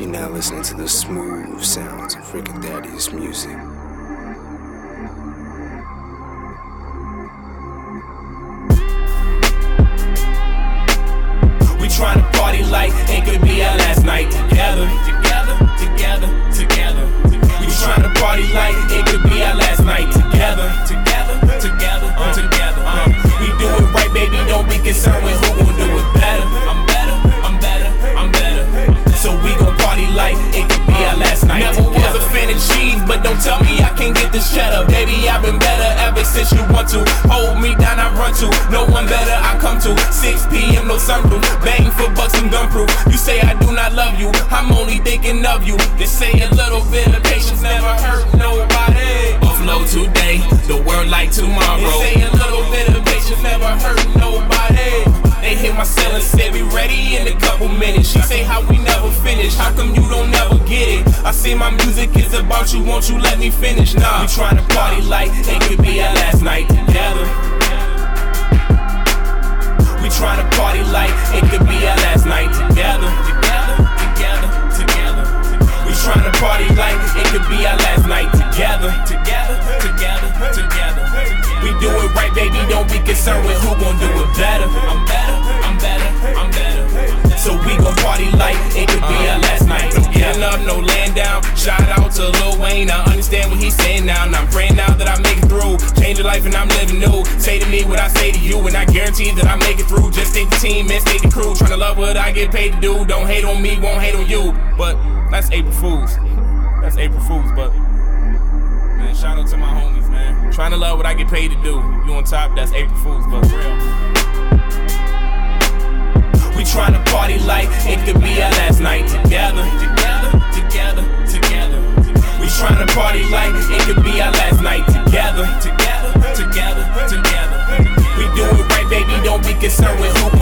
You're now listening to the smooth sounds of and Thaddeus music. We tryna party like it could be our last night together, together, together, together. We tryna party like it could be our last night together, together, together, together. Uh. We do it right, baby. Don't be concerned with who gon' do one better, I come to. 6 p.m., no sunroof. Bang for bucks and gun proof. You say I do not love you, I'm only thinking of you. They say a little bit of patience never hurt nobody. Offload today, the world like tomorrow. They say a little bit of patience never hurt nobody. They hit my cell and said we ready in a couple minutes. She say how we never finish. How come you don't never get it? I say my music is about you. Won't you let me finish? Nah, we tryna party like it could be our last night together. Right, baby. Don't be concerned with who gon' do it better. I'm better, I'm better, I'm better. So we gon' party like it could be uh. our last night together. up, no land down. Shout out to Lil Wayne. I understand what he's saying now, and I'm praying now that I make it through. Change your life and I'm living new. Say to me what I say to you, and I guarantee that I make it through. Just think the team and stay the crew. Tryna love what I get paid to do. Don't hate on me, won't hate on you. But that's April Fools. That's April Fools, but Trying to love what I get paid to do. You on top, that's April Fools, but real. We tryna party like it could be our last night together, together, together, together. We tryna party like it could be our last night together, together, together, together. We do it right, baby. Don't be concerned with who